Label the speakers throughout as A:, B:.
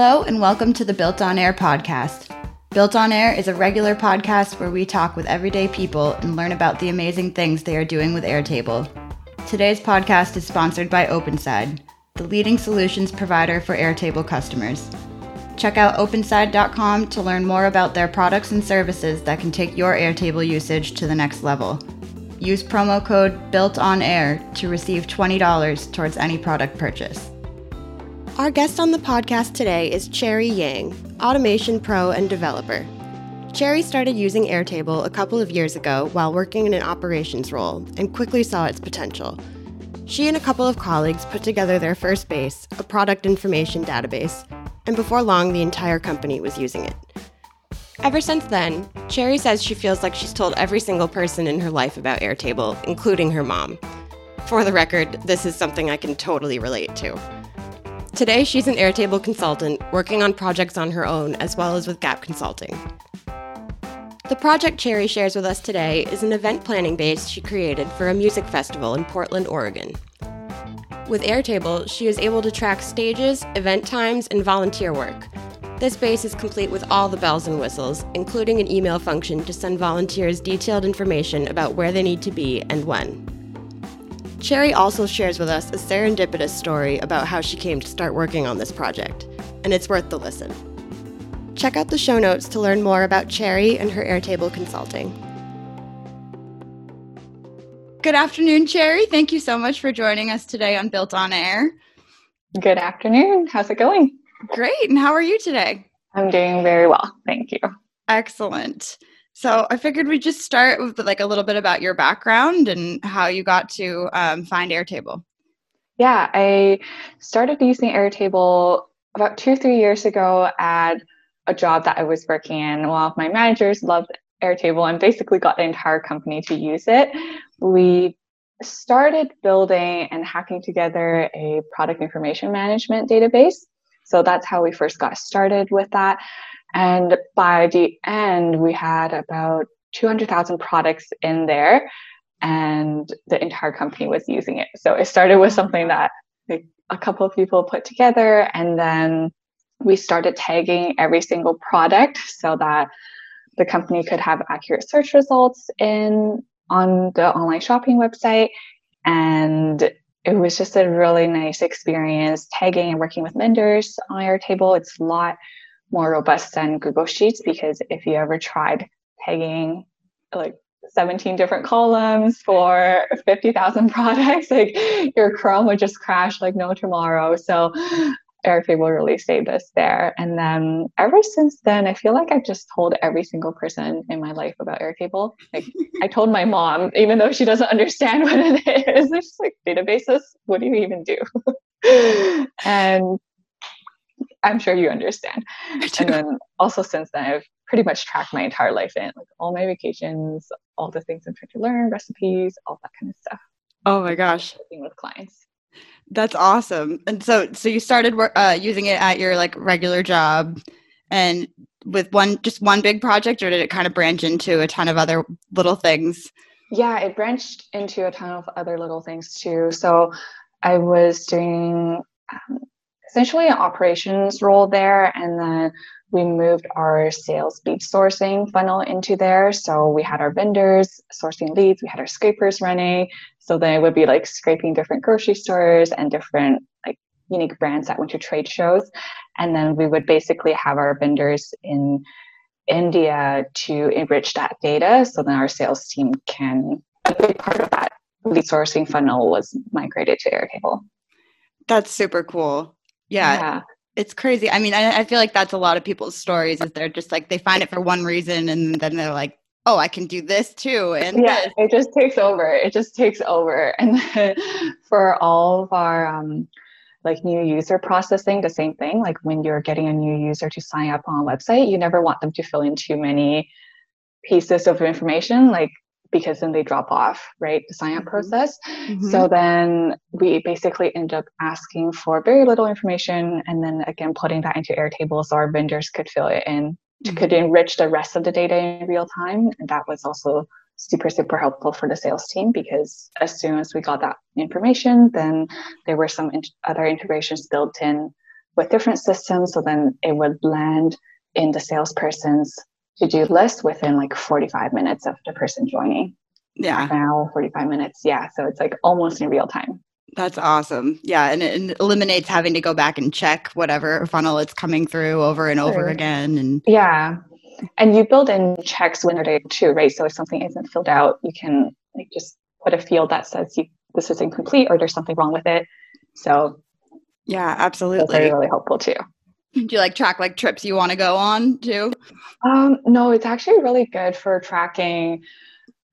A: Hello, and welcome to the Built on Air podcast. Built on Air is a regular podcast where we talk with everyday people and learn about the amazing things they are doing with Airtable. Today's podcast is sponsored by OpenSide, the leading solutions provider for Airtable customers. Check out openside.com to learn more about their products and services that can take your Airtable usage to the next level. Use promo code Built on Air to receive $20 towards any product purchase.
B: Our guest on the podcast today is Cherry Yang, automation pro and developer. Cherry started using Airtable a couple of years ago while working in an operations role and quickly saw its potential. She and a couple of colleagues put together their first base, a product information database, and before long, the entire company was using it. Ever since then, Cherry says she feels like she's told every single person in her life about Airtable, including her mom. For the record, this is something I can totally relate to. Today, she's an Airtable consultant working on projects on her own as well as with Gap Consulting. The project Cherry shares with us today is an event planning base she created for a music festival in Portland, Oregon. With Airtable, she is able to track stages, event times, and volunteer work. This base is complete with all the bells and whistles, including an email function to send volunteers detailed information about where they need to be and when. Cherry also shares with us a serendipitous story about how she came to start working on this project, and it's worth the listen. Check out the show notes to learn more about Cherry and her Airtable consulting.
A: Good afternoon, Cherry. Thank you so much for joining us today on Built on Air.
C: Good afternoon. How's it going?
A: Great. And how are you today?
C: I'm doing very well. Thank you.
A: Excellent. So I figured we'd just start with like a little bit about your background and how you got to um, find Airtable.
C: Yeah, I started using Airtable about two, three years ago at a job that I was working in. One of my managers loved Airtable and basically got the entire company to use it. We started building and hacking together a product information management database. So that's how we first got started with that. And by the end, we had about 200,000 products in there, and the entire company was using it. So it started with something that like, a couple of people put together, and then we started tagging every single product so that the company could have accurate search results in on the online shopping website and it was just a really nice experience tagging and working with vendors on Airtable. It's a lot more robust than Google Sheets because if you ever tried pegging like 17 different columns for 50,000 products, like your Chrome would just crash like no tomorrow. So Airtable really saved us there. And then ever since then, I feel like I've just told every single person in my life about Airtable. Like I told my mom, even though she doesn't understand what it is, it's just like databases. What do you even do? and I'm sure you understand. And then also since then, I've pretty much tracked my entire life in like all my vacations, all the things I'm trying to learn, recipes, all that kind of stuff.
A: Oh my gosh,
C: working with clients.
A: That's awesome. And so, so you started uh, using it at your like regular job, and with one just one big project, or did it kind of branch into a ton of other little things?
C: Yeah, it branched into a ton of other little things too. So I was doing um, essentially an operations role there. And then we moved our sales lead sourcing funnel into there. So we had our vendors sourcing leads, we had our scrapers running. So then it would be like scraping different grocery stores and different like unique brands that went to trade shows. And then we would basically have our vendors in India to enrich that data. So then our sales team can, a big part of that lead sourcing funnel was migrated to Airtable.
A: That's super cool yeah, yeah. It's crazy. I mean, I, I feel like that's a lot of people's stories is they're just like they find it for one reason and then they're like, oh, I can do this too. And
C: yeah,
A: this.
C: it just takes over. It just takes over. And for all of our um, like new user processing, the same thing. Like when you're getting a new user to sign up on a website, you never want them to fill in too many pieces of information. Like because then they drop off, right? The sign up mm-hmm. process. Mm-hmm. So then we basically end up asking for very little information and then again putting that into Airtable so our vendors could fill it in, mm-hmm. could enrich the rest of the data in real time. And that was also super, super helpful for the sales team because as soon as we got that information, then there were some in- other integrations built in with different systems. So then it would land in the salesperson's to do list within like 45 minutes of the person joining.
A: Yeah.
C: Now 45 minutes. Yeah. So it's like almost in real time.
A: That's awesome. Yeah. And it eliminates having to go back and check whatever funnel it's coming through over and over again. And
C: yeah. And you build in checks when they're too, right? So if something isn't filled out, you can like just put a field that says you this is incomplete or there's something wrong with it. So
A: yeah, absolutely.
C: That's really helpful too.
A: Do you like track like trips you want to go on too?
C: Um, no, it's actually really good for tracking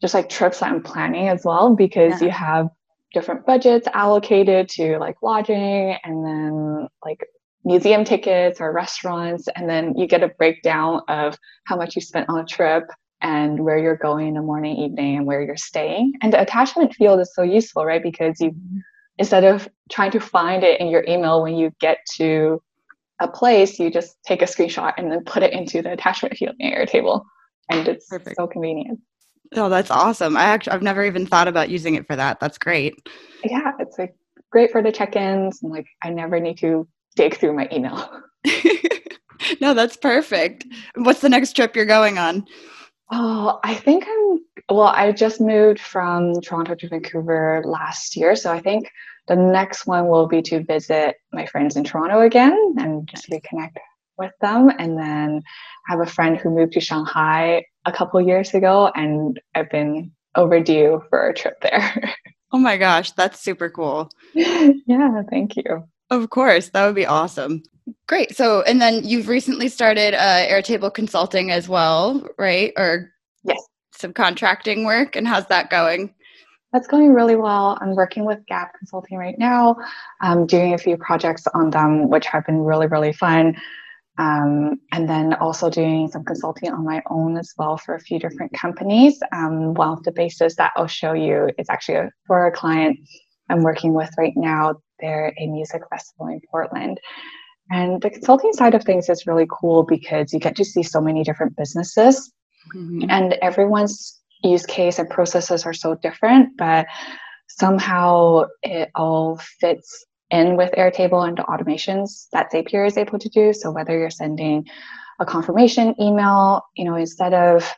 C: just like trips that I'm planning as well because yeah. you have different budgets allocated to like lodging and then like museum tickets or restaurants and then you get a breakdown of how much you spent on a trip and where you're going in the morning evening and where you're staying and the attachment field is so useful right because you instead of trying to find it in your email when you get to a place, you just take a screenshot and then put it into the attachment field in table, And it's Perfect. so convenient.
A: Oh, that's awesome. I actually I've never even thought about using it for that. That's great.
C: Yeah, it's like great for the check-ins and like I never need to dig through my email.
A: no, that's perfect. What's the next trip you're going on?
C: Oh, I think I'm well, I just moved from Toronto to Vancouver last year, so I think the next one will be to visit my friends in Toronto again and just reconnect with them. And then I have a friend who moved to Shanghai a couple years ago, and I've been overdue for a trip there.
A: oh my gosh, that's super cool.
C: yeah, thank you.
A: Of course, that would be awesome. Great. So, and then you've recently started uh, Airtable Consulting as well, right? Or
C: yes,
A: some contracting work. And how's that going?
C: That's going really well. I'm working with Gap Consulting right now. I'm doing a few projects on them, which have been really, really fun. Um, and then also doing some consulting on my own as well for a few different companies. Um, one of the bases that I'll show you is actually a, for a client I'm working with right now. They're a music festival in Portland. And the consulting side of things is really cool because you get to see so many different businesses mm-hmm. and everyone's use case and processes are so different, but somehow it all fits in with Airtable and the automations that Zapier is able to do. So whether you're sending a confirmation email, you know, instead of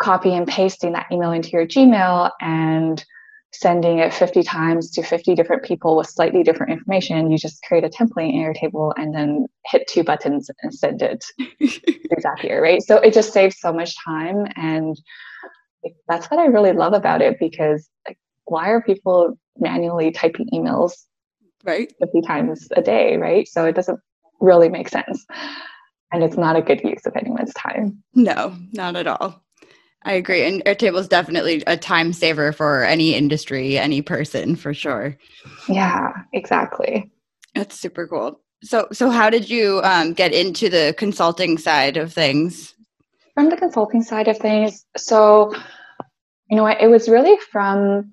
C: copy and pasting that email into your Gmail and sending it 50 times to 50 different people with slightly different information, you just create a template in Airtable and then hit two buttons and send it to Zapier, right? So it just saves so much time and that's what I really love about it because like, why are people manually typing emails
A: right
C: 50 times a day, right? So it doesn't really make sense. And it's not a good use of anyone's time.
A: No, not at all. I agree. And Airtable is definitely a time saver for any industry, any person for sure.
C: Yeah, exactly.
A: That's super cool. So, so how did you um, get into the consulting side of things?
C: From the consulting side of things, so you know what, it was really from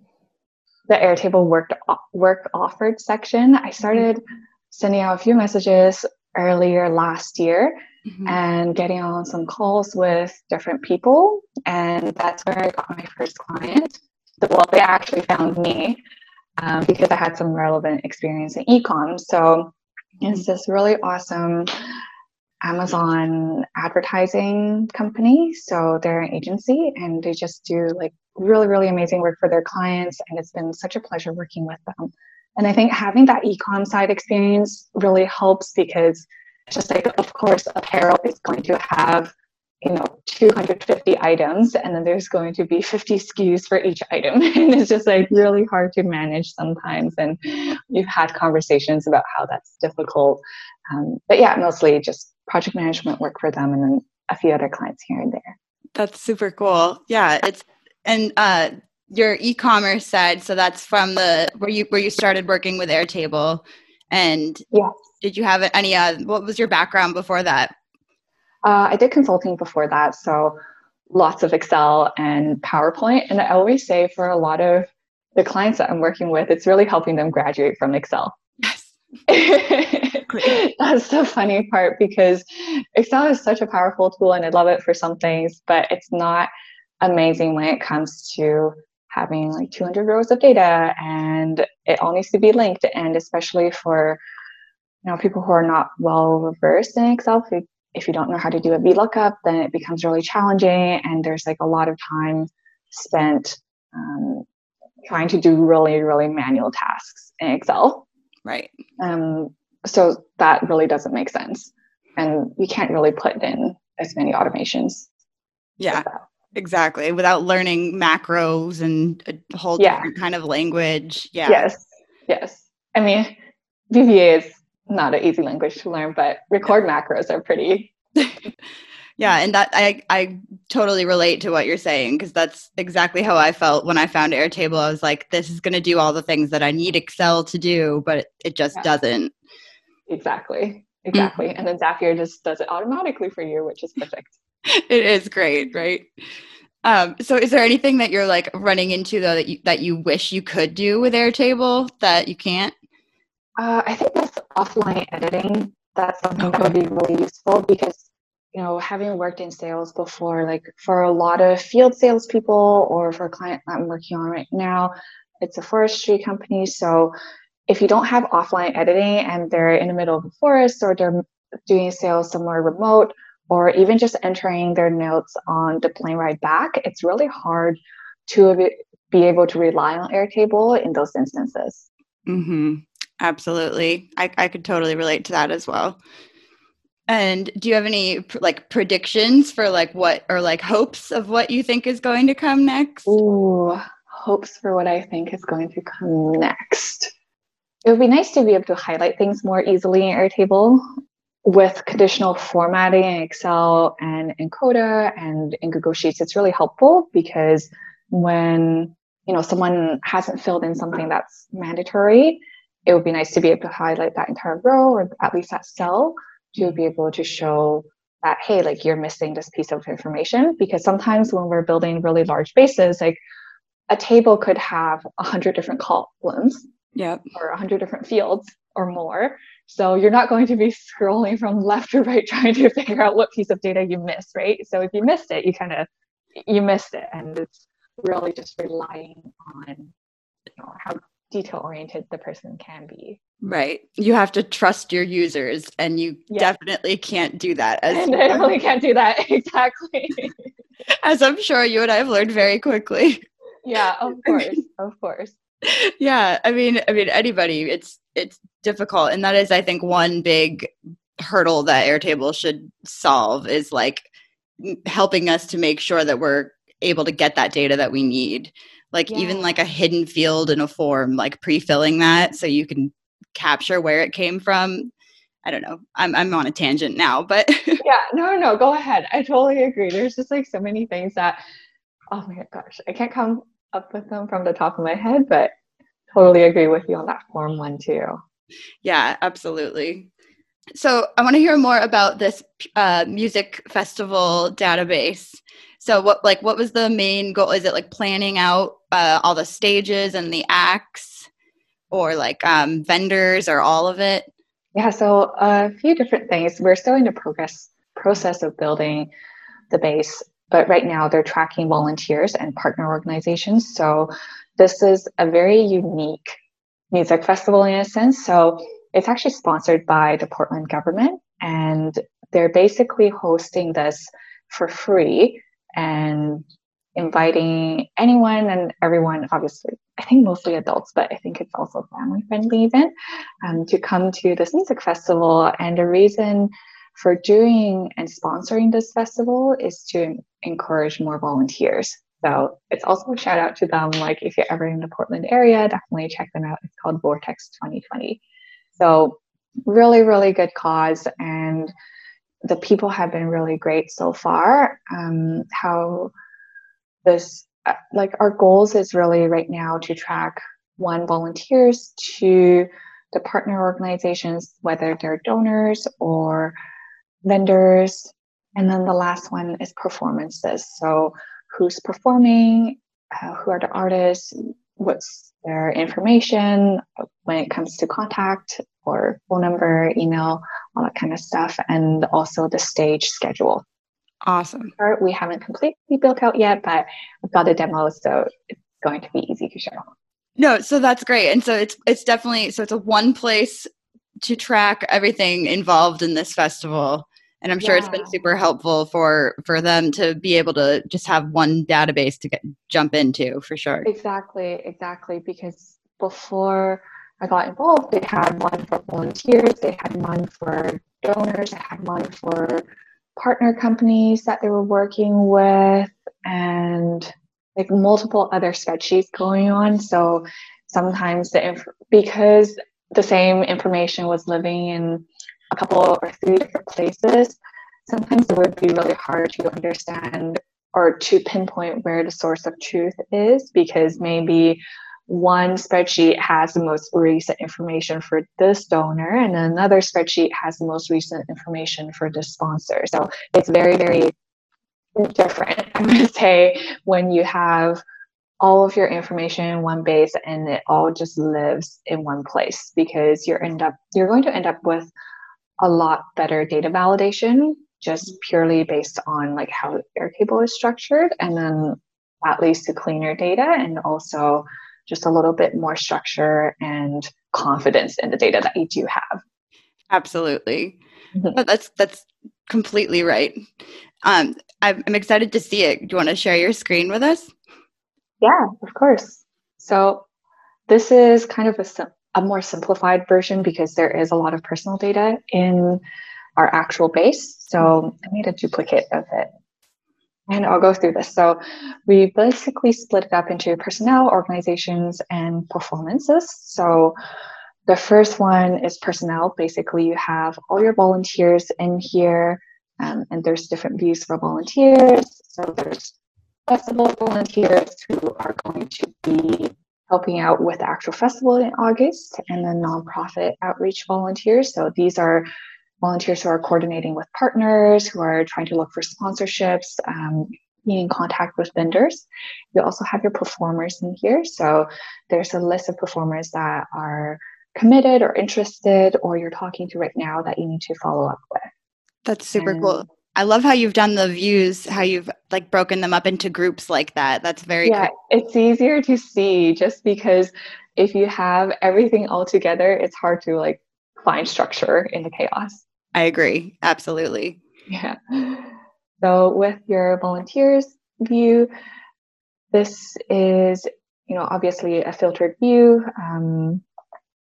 C: the Airtable work work offered section. I started sending out a few messages earlier last year mm-hmm. and getting on some calls with different people, and that's where I got my first client. Well, they actually found me um, because I had some relevant experience in ecom. So it's this really awesome Amazon advertising company. So they're an agency and they just do like really, really amazing work for their clients. And it's been such a pleasure working with them. And I think having that ecom side experience really helps because just like, of course, apparel is going to have you know 250 items and then there's going to be 50 SKUs for each item and it's just like really hard to manage sometimes and we've had conversations about how that's difficult um, but yeah mostly just project management work for them and then a few other clients here and there
A: that's super cool yeah it's and uh your e-commerce side so that's from the where you where you started working with airtable and
C: yes.
A: did you have any uh what was your background before that
C: uh, I did consulting before that, so lots of Excel and PowerPoint. And I always say for a lot of the clients that I'm working with, it's really helping them graduate from Excel.
A: Yes.
C: That's the funny part because Excel is such a powerful tool and I love it for some things, but it's not amazing when it comes to having like 200 rows of data and it all needs to be linked. And especially for you know, people who are not well versed in Excel, if, if you don't know how to do a VLOOKUP, then it becomes really challenging. And there's like a lot of time spent um, trying to do really, really manual tasks in Excel.
A: Right.
C: Um, so that really doesn't make sense. And you can't really put in as many automations.
A: Yeah, exactly. Without learning macros and a whole
C: Yeah.
A: different kind of language. Yeah.
C: Yes. Yes. I mean, VBA is not an easy language to learn, but record macros are pretty.
A: Yeah, and that I I totally relate to what you're saying because that's exactly how I felt when I found Airtable. I was like, this is going to do all the things that I need Excel to do, but it, just
C: Yeah.
A: doesn't.
C: Exactly. Mm. Exactly. And then Zapier just does it automatically for you, which is perfect.
A: It is great, right? Um, so, is there anything that you're like running into though that you that you wish you could do with Airtable that you can't?
C: Uh, I think that's offline editing. That's something that would be really useful because, you know, having worked in sales before, like for a lot of field salespeople or for a client that I'm working on right now, it's a forestry company. So if you don't have offline editing and they're in the middle of the forest or they're doing sales somewhere remote or even just entering their notes on the plane ride back, it's really hard to be- able to rely on Airtable in those instances.
A: Mm-hmm. Absolutely. I, I could totally relate to that as well. And do you have any like predictions for like what or like hopes of what you think is going to come next?
C: Ooh, hopes for what I think is going to come next. It would be nice to be able to highlight things more easily in Airtable with conditional formatting in Excel and in Coda and in Google Sheets. It's really helpful because when you know someone hasn't filled in something that's mandatory, it would be nice to be able to highlight that entire row or at least that cell to be able to show that hey like you're missing this piece of information because sometimes when we're building really large bases like a table could have a hundred different columns
A: Yep.
C: or a hundred different fields or more so you're not going to be scrolling from left to right trying to figure out what piece of data you missed right so if you missed it you kind of you missed it and it's really just relying on you know how detail oriented the person can be
A: Right. You have to trust your users and you
C: Yeah.
A: definitely can't do that as
C: really can't do that exactly
A: as I'm sure you and I have learned very quickly.
C: yeah of course of course
A: yeah, I mean I mean anybody it's it's difficult and that is I think one big hurdle that Airtable should solve is like helping us to make sure that we're able to get that data that we need. Like even like a hidden field in a form like pre-filling that so you can capture where it came from. I don't know. I'm I'm on a tangent now, but
C: yeah no no no go ahead i totally agree there's just like so many things that oh my gosh i can't come up with them from the top of my head but totally agree with you on that form one too
A: Yeah, absolutely. So I want to hear more about this uh, music festival database. So what like what was the main goal? Is it like planning out uh, all the stages and the acts, or like um, vendors, or all of it?
C: yeah so a few different things we're still in the progress process of building the base but right now they're tracking volunteers and partner organizations so this is a very unique music festival in a sense so it's actually sponsored by the portland government and they're basically hosting this for free and inviting anyone and everyone obviously i think mostly adults but i think it's also family friendly event um, to come to this music festival. And the reason for doing and sponsoring this festival is to encourage more volunteers. So it's also a shout out to them. Like if you're ever in the Portland area, definitely check them out. It's called Vortex 2020. So really, really good cause. And the people have been really great so far. Um, how this, uh, like our goals is really right now to track one volunteers to the partner organizations, whether they're donors or vendors. And then the last one is performances. So, who's performing, uh, who are the artists, what's their information when it comes to contact or phone number, email, all that kind of stuff, and also the stage schedule.
A: Awesome.
C: We haven't completely built out yet, but I've got a demo, so it's going to be easy to show.
A: No, so that's great. And so it's it's definitely so it's a one place to track everything involved in this festival and i'm sure yeah. it's been super helpful for for them to be able to just have one database to get jump into for sure
C: exactly exactly because before i got involved they had one for volunteers they had one for donors they had one for partner companies that they were working with and like multiple other spreadsheets going on so sometimes the inf- because the same information was living in couple or three different places, sometimes it would be really hard to understand or to pinpoint where the source of truth is because maybe one spreadsheet has the most recent information for this donor and another spreadsheet has the most recent information for this sponsor. So it's very, very different, I would say, when you have all of your information in one base and it all just lives in one place because you're end up you're going to end up with a lot better data validation just purely based on like how Airtable is structured and then that leads to cleaner data and also just a little bit more structure and confidence in the data that you do have.
A: Absolutely. Mm-hmm. That's that's completely right. Um, I'm, I'm excited to see it. Do you want to share your screen with us?
C: Yeah, of course. So this is kind of a, a more simplified version because there is a lot of personal data in our actual base. So I made a duplicate of it. And I'll go through this. So we basically split it up into personnel, organizations, and performances. So the first one is personnel. Basically, you have all your volunteers in here, um, and there's different views for volunteers. So there's festival volunteers who are going to be helping out with the actual festival in August, and then nonprofit outreach volunteers. So these are volunteers who are coordinating with partners, who are trying to look for sponsorships, um, being in contact with vendors. You also have your performers in here. So there's a list of performers that are committed or interested, or you're talking to right now that you need to follow up with.
A: That's super and, cool. I love how you've done the views, how you've like broken them up into groups like that. That's very
C: yeah. Cool. It's easier to see just because if you have everything all together, it's hard to like find structure in the chaos.
A: I agree. Absolutely.
C: Yeah. So with your volunteers view, this is you know obviously a filtered view, um,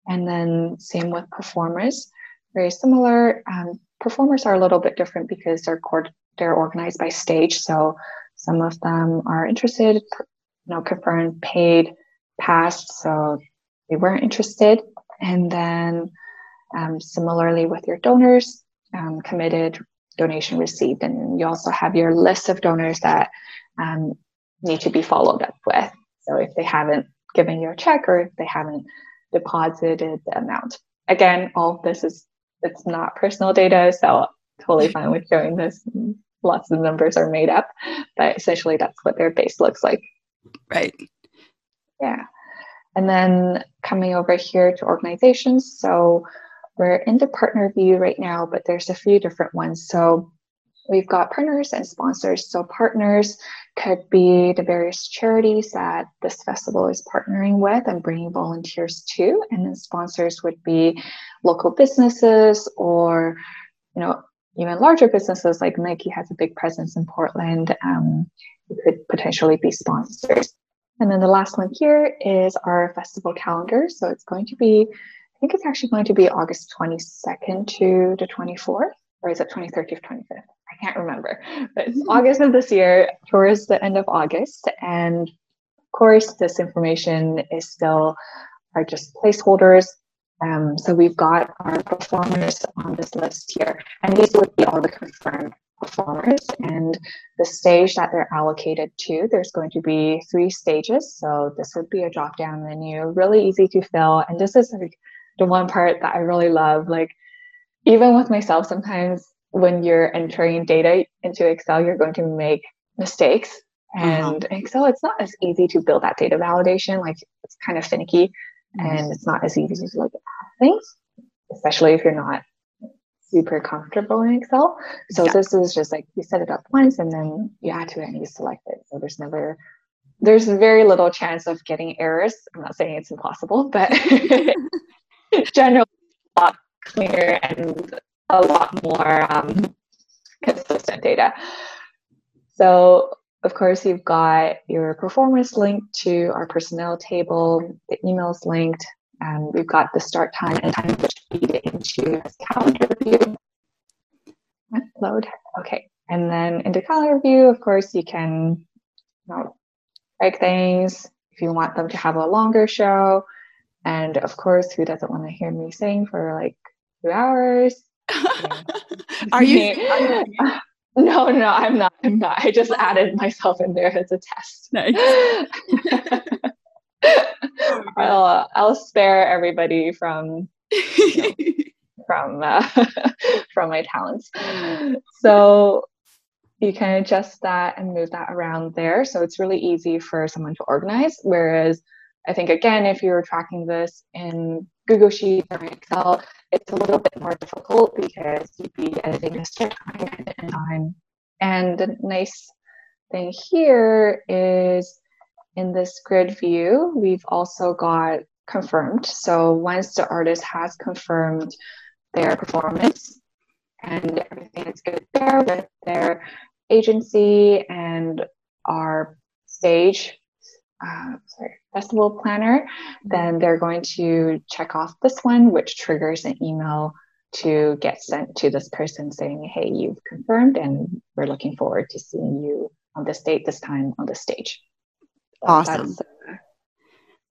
C: and then same with performers. Very similar. Um, performers are a little bit different because they're they're organized by stage. So some of them are interested, you know, confirmed, paid, passed. So they weren't interested. And then um, similarly with your donors, um, committed, donation received, and you also have your list of donors that um, need to be followed up with. So if they haven't given you a check or if they haven't deposited the amount. Again, all this is it's not personal data, so totally mm-hmm. fine with showing this. Lots of numbers are made up, but essentially that's what their base looks like.
A: Right.
C: Yeah. And then coming over here to organizations. So we're in the partner view right now, but there's a few different ones. So we've got partners and sponsors. So partners could be the various charities that this festival is partnering with and bringing volunteers to. And then sponsors would be local businesses or, you know, even larger businesses like Nike has a big presence in Portland. Um, could potentially be sponsors. And then the last one here is our festival calendar. So it's going to be, I think it's actually going to be August 22nd to the 24th, or is it 23rd to 25th? I can't remember, but it's. August of this year, towards the end of August. And of course, this information is still are just placeholders. Um, so we've got our performers on this list here, and these would be all the confirmed performers and the stage that they're allocated to. There's going to be three stages. So this would be a drop down menu, really easy to fill. And this is like the one part that I really love. Like, even with myself, sometimes when you're entering data into Excel, you're going to make mistakes. Uh-huh. And uh-huh. Excel, it's not as easy to build that data validation. Like, it's kind of finicky and it's not as easy to like things, especially if you're not super comfortable in Excel. So yeah. this is just like you set it up once and then you add to it and you select it. So there's never there's very little chance of getting errors. I'm not saying it's impossible, but generally a lot cleaner and a lot more um, consistent data. So of course, you've got your performance linked to our personnel table, the emails linked, and we've got the start time and time which feed into calendar view. Load. Okay. And then into calendar view, of course, you can you know, break things if you want them to have a longer show. And of course, who doesn't want to hear me sing for like two hours?
A: Are you?
C: No, no, I'm not. I'm not. I just added myself in there as a test.
A: Nice.
C: I'll uh, I'll spare everybody from you know, from uh, from my talents. So you can adjust that and move that around there. So it's really easy for someone to organize. Whereas I think again, if you're tracking this in Google Sheets or Excel, it's a little bit more difficult because you'd be editing start time and time. And the nice thing here is in this grid view, we've also got confirmed. So once the artist has confirmed their performance and everything is good there with their agency and our stage uh, sorry, festival planner, then they're going to check off this one, which triggers an email to get sent to this person saying, hey, you've confirmed and we're looking forward to seeing you on this date, this time on the stage.
A: So awesome.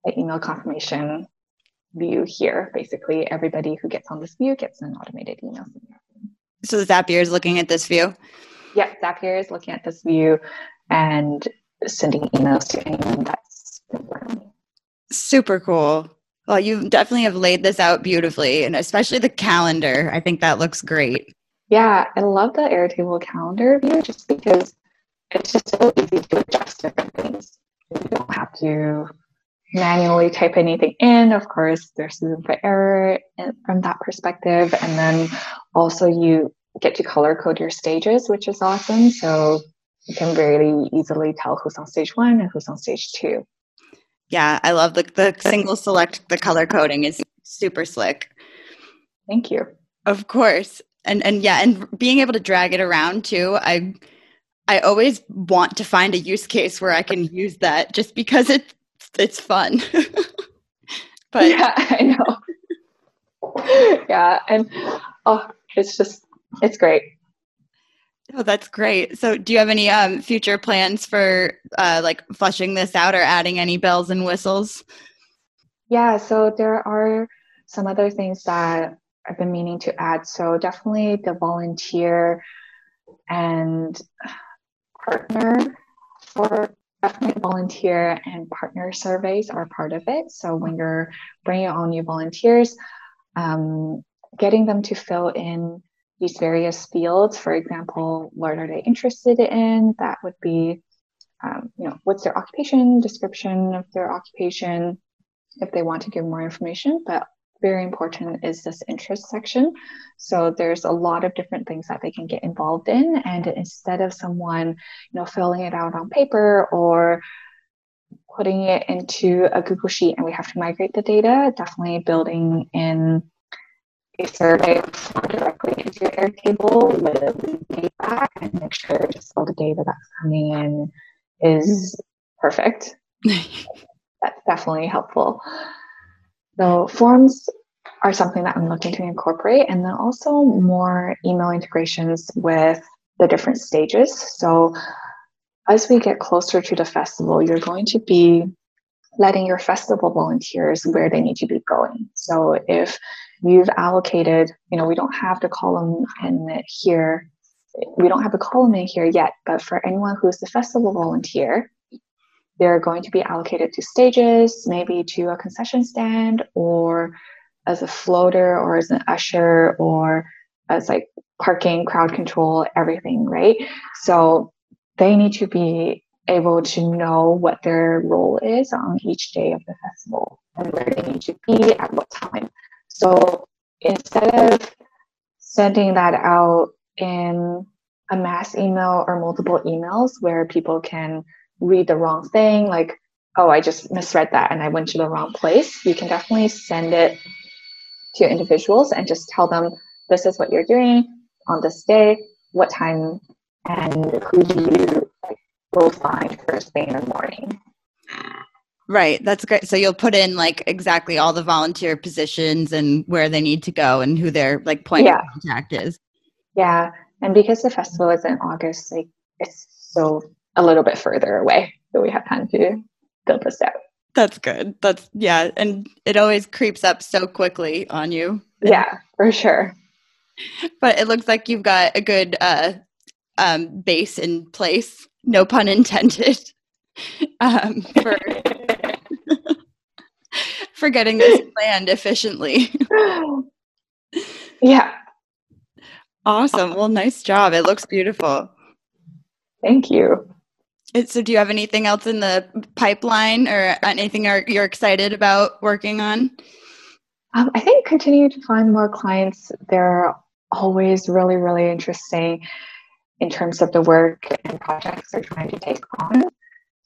C: the email confirmation view here. Basically, everybody who gets on this view gets an automated email.
A: So Zapier is looking at this view?
C: Yeah, Zapier is looking at this view and sending emails to anyone that's
A: super cool. Well, you definitely have laid this out beautifully, and especially the calendar. I think that looks great.
C: Yeah, I love the Airtable calendar view just because it's just so easy to adjust different things. You don't have to manually type anything in. Of course, there's room for error from that perspective. And then also you get to color code your stages, which is awesome. So you can very easily tell who's on stage one and who's on stage two.
A: Yeah, I love the, the single select, the color coding is super slick.
C: Thank you.
A: Of course. And and yeah, and being able to drag it around too. I I always want to find a use case where I can use that just because it's, it's fun.
C: but yeah, I know. yeah, and oh, it's just it's great.
A: Oh, that's great. So, do you have any um, future plans for uh, like flushing this out or adding any bells and whistles?
C: Yeah, so there are some other things that I've been meaning to add. So, definitely the volunteer and partner for definitely volunteer and partner surveys are part of it. So, when you're bringing on new volunteers, um, getting them to fill in these various fields. For example, what are they interested in? That would be, um, you know, what's their occupation, description of their occupation, if they want to give more information. But very important is this interest section. So there's a lot of different things that they can get involved in. And instead of someone, you know, filling it out on paper or putting it into a Google Sheet and we have to migrate the data, definitely building in a survey directly into your Airtable with feedback and make sure just all the data that's coming in is perfect. that's definitely helpful. So forms are something that I'm looking to incorporate, and then also more email integrations with the different stages. So as we get closer to the festival, you're going to be letting your festival volunteers where they need to be going. So if you've allocated, you know, we don't have the column in here. We don't have a column in here yet, but for anyone who's the festival volunteer, they're going to be allocated to stages, maybe to a concession stand or as a floater or as an usher or as like parking, crowd control, everything, right? So they need to be able to know what their role is on each day of the festival and where they need to be at what time. So instead of sending that out in a mass email or multiple emails where people can read the wrong thing, like, oh, I just misread that and I went to the wrong place, you can definitely send it to individuals and just tell them this is what you're doing on this day, what time, and who do you go find first thing in the morning.
A: Right. That's great. So you'll put in like exactly all the volunteer positions and where they need to go and who their like point yeah. of contact is.
C: Yeah. And because the festival is in August, like it's so a little bit further away. So we have time to build this out.
A: That's good. That's yeah. And it always creeps up so quickly on you.
C: Yeah, for sure.
A: But it looks like you've got a good uh um base in place. No pun intended. Um for for getting this planned efficiently.
C: yeah.
A: Awesome. Well, nice job. It looks beautiful.
C: Thank you.
A: So, do you have anything else in the pipeline or anything you're excited about working on?
C: Um, I think continue to find more clients. They're always really, really interesting in terms of the work and projects they're trying to take on.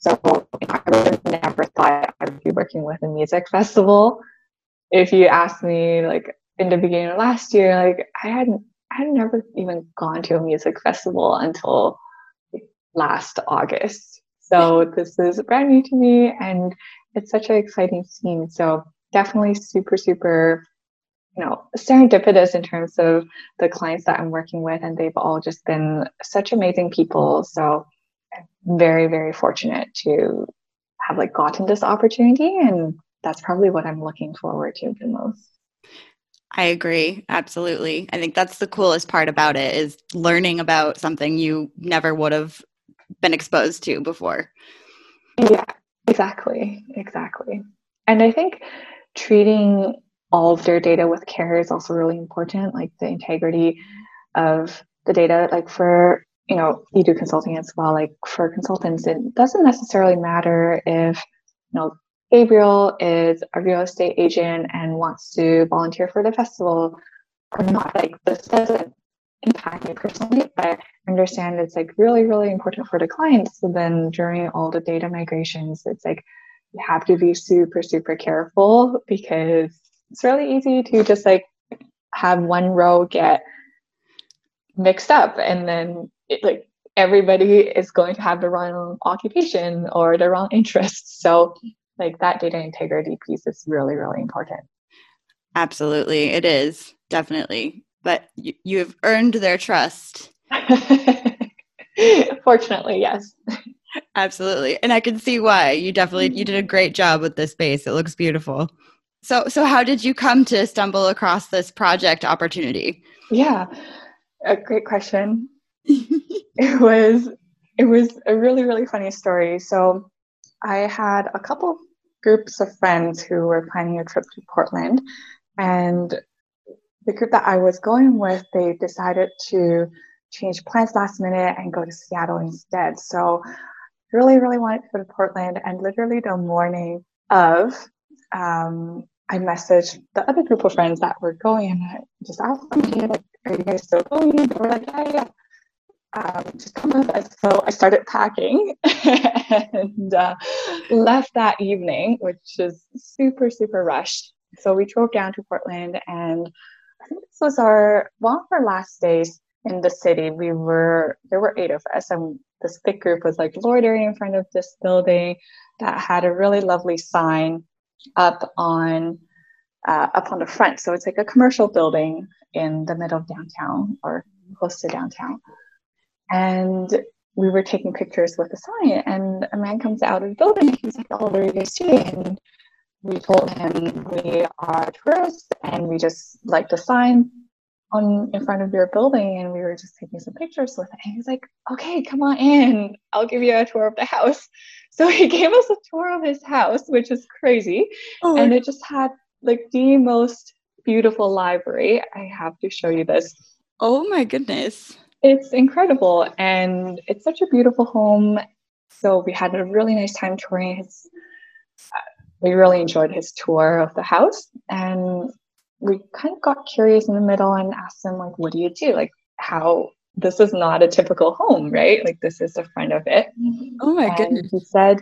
C: So I never thought I would be working with a music festival. If you asked me like in the beginning of last year, like I hadn't I had never even gone to a music festival until last August. So this is brand new to me and it's such an exciting scene. So definitely super, super, you know, serendipitous in terms of the clients that I'm working with. And they've all just been such amazing people. So very, very fortunate to have like gotten this opportunity. And that's probably what I'm looking forward to the most.
A: I agree. Absolutely. I think that's the coolest part about it is learning about something you never would have been exposed to before.
C: Yeah, exactly. Exactly. And I think treating all of their data with care is also really important, like the integrity of the data. Like for you know, you do consulting as well. Like for consultants, it doesn't necessarily matter if, you know, Gabriel is a real estate agent and wants to volunteer for the festival or not. Like this doesn't impact me personally, but I understand it's like really, really important for the clients. So then during all the data migrations, it's like you have to be super, super careful because it's really easy to just like have one row get mixed up and then it, like everybody is going to have the wrong occupation or the wrong interests. So like that data integrity piece is really, really important.
A: Absolutely. It is definitely. But you, you have earned their trust.
C: Fortunately, yes.
A: Absolutely. And I can see why. You definitely you did a great job with this space. It looks beautiful. So so how did you come to stumble across this project opportunity?
C: Yeah. A great question. it was it was a really really funny story. So I had a couple groups of friends who were planning a trip to Portland, and the group that I was going with, they decided to change plans last minute and go to Seattle instead. So really, really wanted to go to Portland, and literally the morning of, um, I messaged the other group of friends that were going, and I just asked them, "Hey, like, are you guys still going?" They were like, "Yeah, yeah." um, just come with us. So I started packing and uh, left that evening, which is super, super rushed. So we drove down to Portland, and I think this was our one of our last days in the city. We were there were eight of us, and this big group was like loitering in front of this building that had a really lovely sign up on uh, up on the front. So it's like a commercial building in the middle of downtown or close to downtown. And we were taking pictures with the sign and a man comes out of the building. He's like oh what are you guys doing and we told him we are tourists and we just like the sign on in front of your building and we were just taking some pictures with it. And he's like okay come on in. I'll give you a tour of the house. So he gave us a tour of his house which is crazy. Oh. and it just had like the most beautiful library i have to show you this
A: oh my goodness
C: it's incredible and it's such a beautiful home. So we had a really nice time touring his. Uh, we really enjoyed his tour of the house and we kind of got curious in the middle and asked him like, "What do you do? Like, how this is not a typical home, right? Like this is the front of it."
A: Oh my and goodness!
C: He said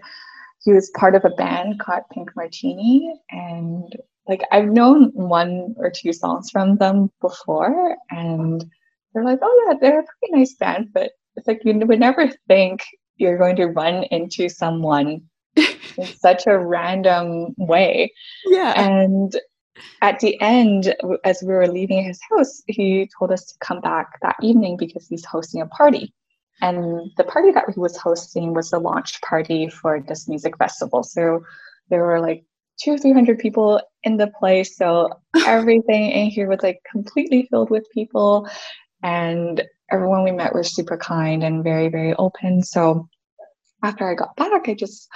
C: he was part of a band called Pink Martini, and like I've known one or two songs from them before, and they're like, oh yeah, they're a pretty nice band, but it's like you would never think you're going to run into someone in such a random way.
A: Yeah.
C: And at the end, as we were leaving his house, he told us to come back that evening because he's hosting a party. And the party that he was hosting was the launch party for this music festival. So there were like two, or three hundred people in the place. So everything in here was like completely filled with people. And everyone we met was super kind and very, very open. So after I got back, I just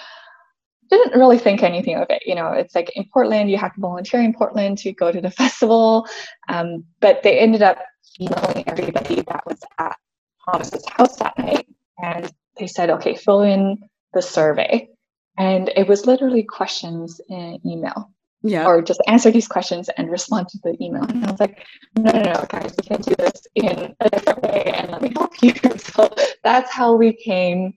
C: didn't really think anything of it. You know, it's like in Portland, you have to volunteer in Portland to go to the festival. Um, but they ended up emailing everybody that was at Thomas's house that night. And they said, okay, fill in the survey. And it was literally questions in email.
A: Yeah.
C: Or just answer these questions and respond to the email. And I was like, no, no, no, guys, we can do this in a different way and let me help you. So that's how we came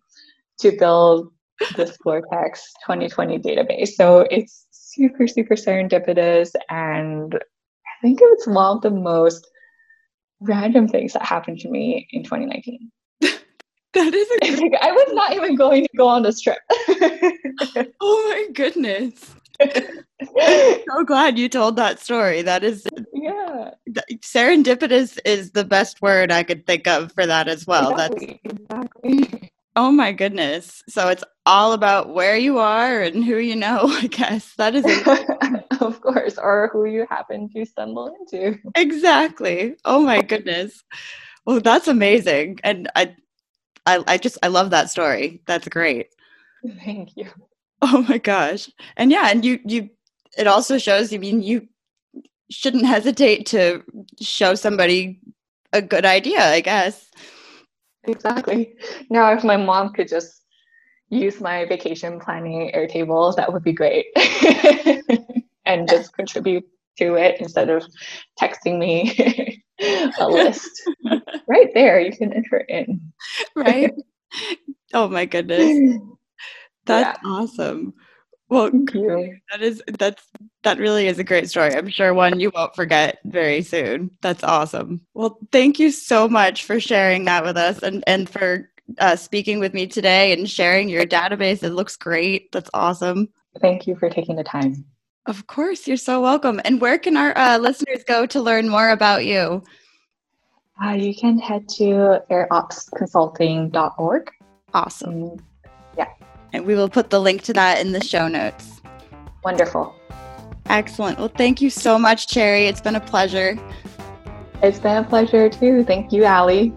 C: to build this Vortex 2020 database. So it's super, super serendipitous. And I think it's one of the most random things that happened to me in 2019.
A: that is a
C: like, I was not even going to go on this trip.
A: oh my goodness. I'm so glad you told that story. That is
C: yeah.
A: Serendipitous is the best word I could think of for that as well.
C: Exactly. That's exactly.
A: Oh my goodness. So it's all about where you are and who you know, I guess. That is
C: of course, or who you happen to stumble into.
A: Exactly. Oh my goodness. Well, that's amazing. And I I I just I love that story. That's great.
C: Thank you.
A: Oh my gosh. And yeah, and you you it also shows I mean you shouldn't hesitate to show somebody a good idea, I guess.
C: Exactly. Now, if my mom could just use my vacation planning Airtable, that would be great. and just contribute to it instead of texting me a list. right there, you can enter in.
A: right? Oh my goodness. That's yeah. awesome. Well, that is that's that really is a great story. I'm sure one you won't forget very soon. That's awesome. Well, thank you so much for sharing that with us and and for uh, speaking with me today and sharing your database. It looks great. That's awesome.
C: Thank you for taking the time.
A: Of course, you're so welcome. And where can our uh, listeners go to learn more about you?
C: Uh, you can head to airopsconsulting.org.
A: Awesome.
C: Yeah.
A: And we will put the link to that in the show notes.
C: Wonderful.
A: Excellent. Well, thank you so much, Cherry. It's been a pleasure.
C: It's been a pleasure too. Thank you, Allie.